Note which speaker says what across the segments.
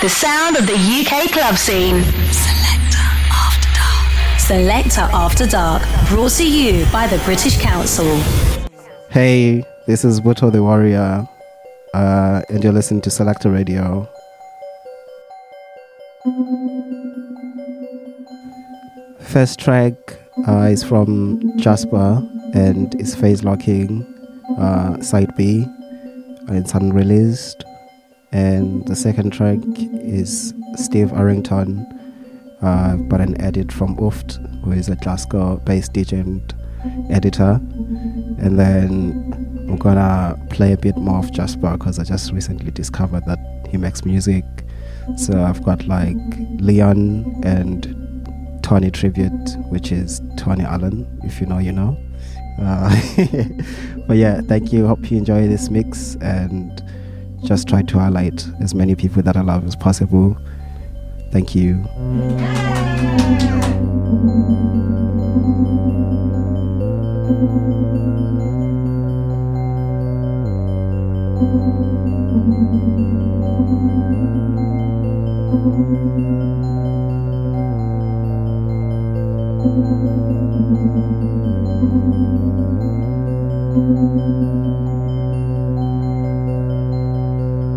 Speaker 1: The sound of the UK club scene. Selector After Dark. Selector After Dark. Brought to you by the British Council.
Speaker 2: Hey, this is Butho the Warrior, uh, and you're listening to Selector Radio. First track uh, is from Jasper and is phase locking, uh, side B. And it's unreleased. And the second track is Steve Arrington, uh, but an edit from OOFT, who is a Glasgow based DJ and editor. And then I'm gonna play a bit more of Jasper because I just recently discovered that he makes music. So I've got like Leon and Tony Tribute, which is Tony Allen. If you know, you know. Uh, but yeah, thank you. Hope you enjoy this mix and just try to highlight as many people that I love as possible. Thank you.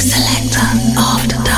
Speaker 3: Selector After Dark.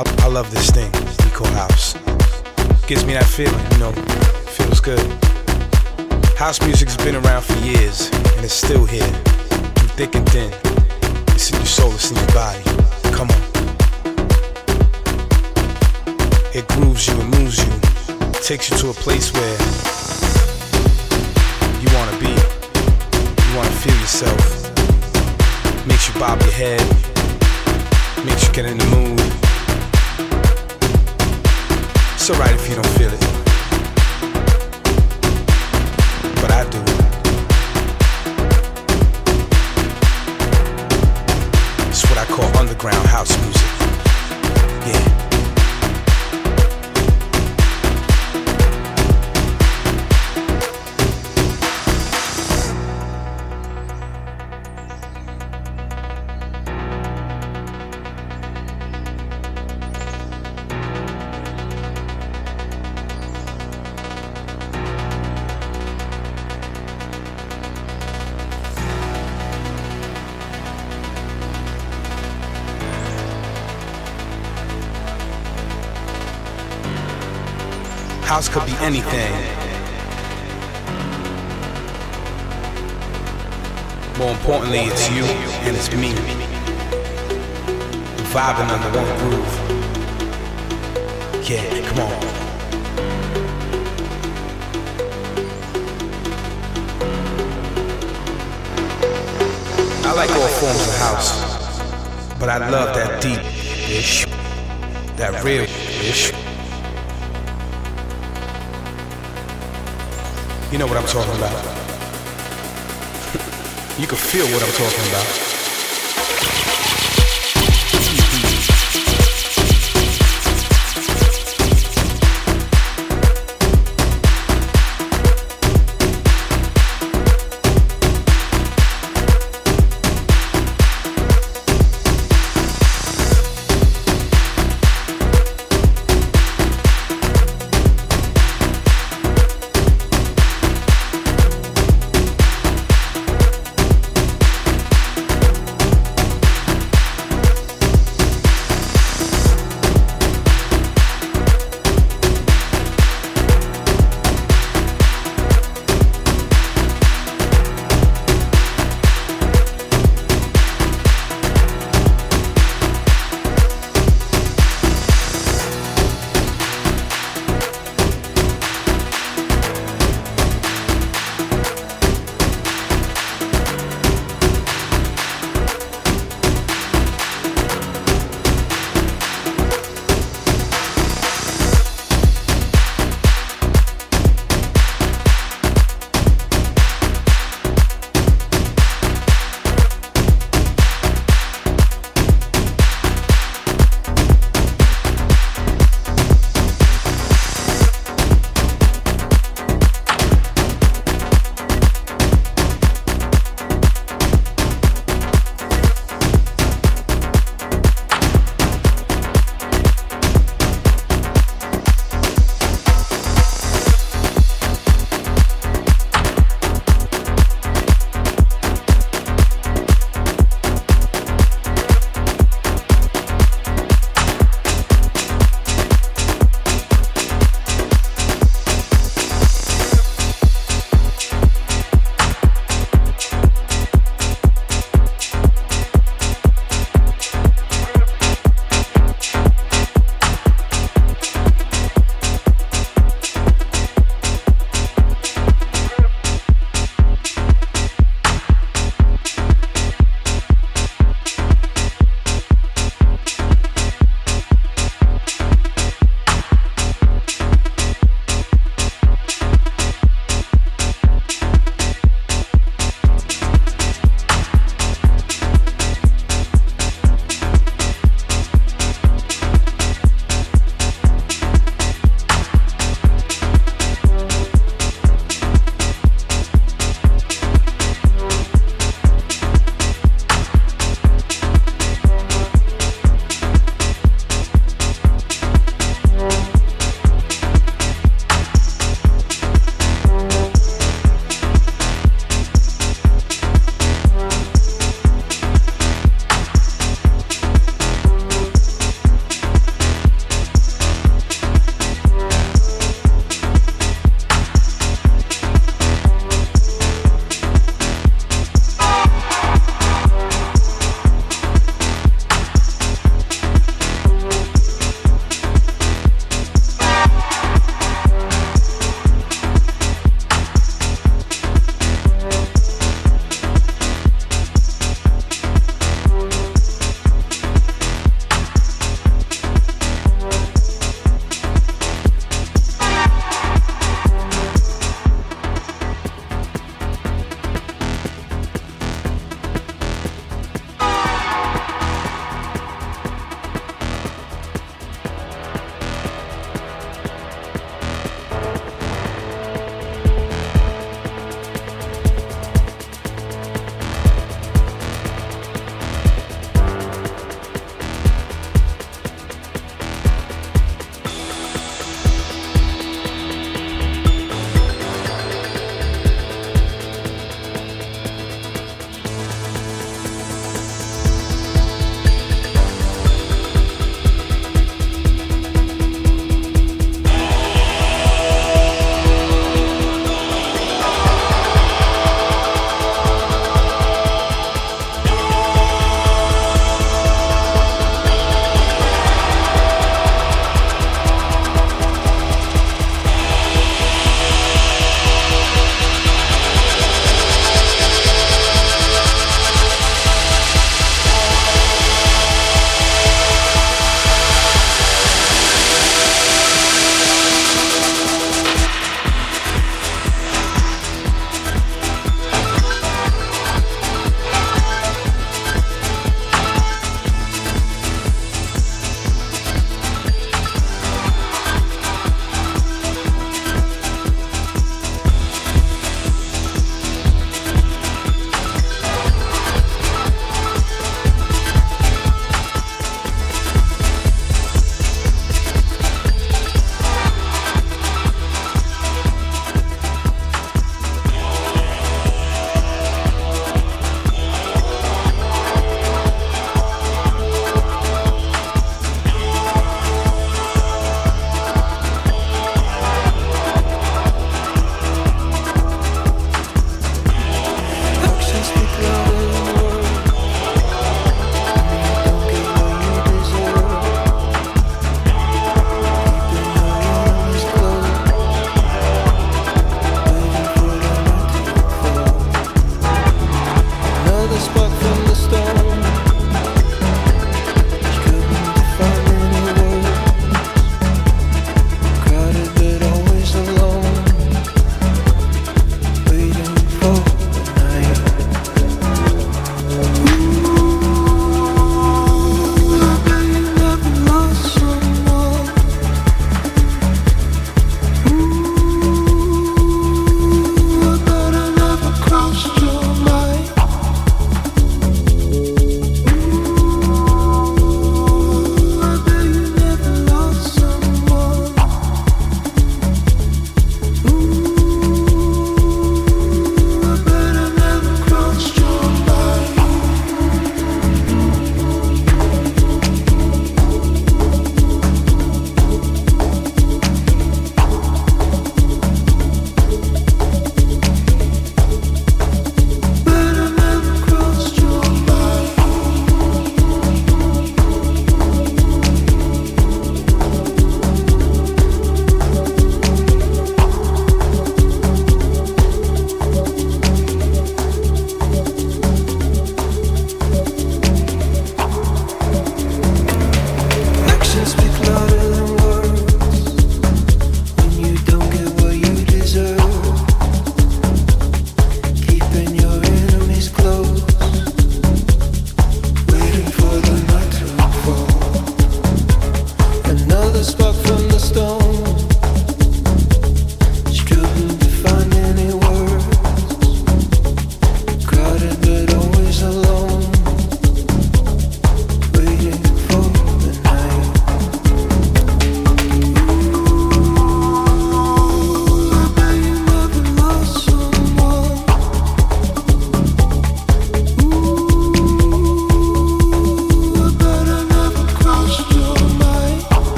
Speaker 4: I, I love this thing we call house. Gives me that feeling, you know, feels good. House music's been around for years, and it's still here, through thick and thin. It's in your soul, it's in your body. Come on. It grooves you, it moves you, it takes you to a place where you wanna be, you wanna feel yourself. Makes you bob your head, makes you get in the mood. It's alright if you don't feel it. But I do. It's what I call underground
Speaker 5: house music.
Speaker 4: Yeah. anything. More importantly, it's you and it's me. We're vibing under one groove. Yeah, come on. I like all forms of house, but I love that deep ish, that real ish. You know what I'm talking about. you can feel what I'm
Speaker 6: talking about.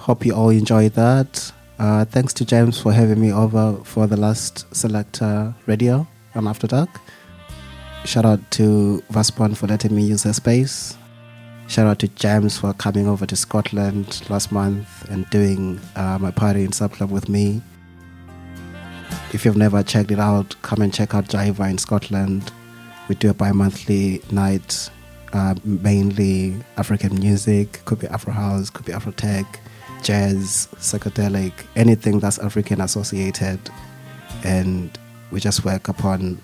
Speaker 6: Hope you all enjoyed that. Uh, thanks to Jamz for having me over for the last Selector Radio on After Dark. Shout out to Vasmant for letting me use her space. Shout out to Jamz for coming over to Scotland last month and doing uh, my party in Sub Club with me. If you've never checked it out, come and check out Jaiva in Scotland. We do a bi monthly night uh, mainly African music, could be Afro house, could be Afro tech, jazz, psychedelic, anything that's African associated. And we just work upon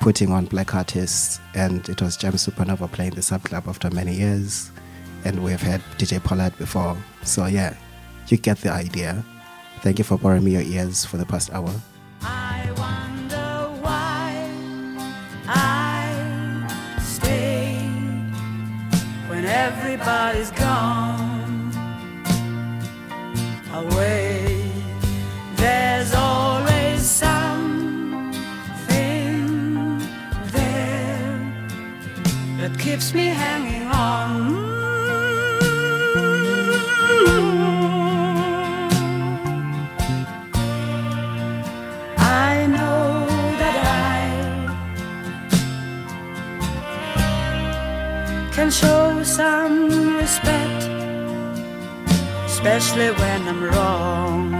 Speaker 6: putting on black artists. And it was Jamz Supernova playing the sub club after many years. And we've had DJ Pollard before. So, yeah, you get the idea. Thank you for borrowing me your ears for the past hour.
Speaker 7: everybody's gone away. There's always something there that keeps me hanging on. I know that I can show some respect especially when I'm wrong.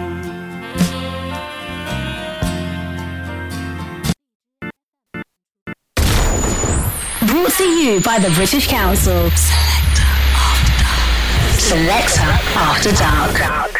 Speaker 1: Brought to you by the British Council. Selector After Dark. Selector After Dark.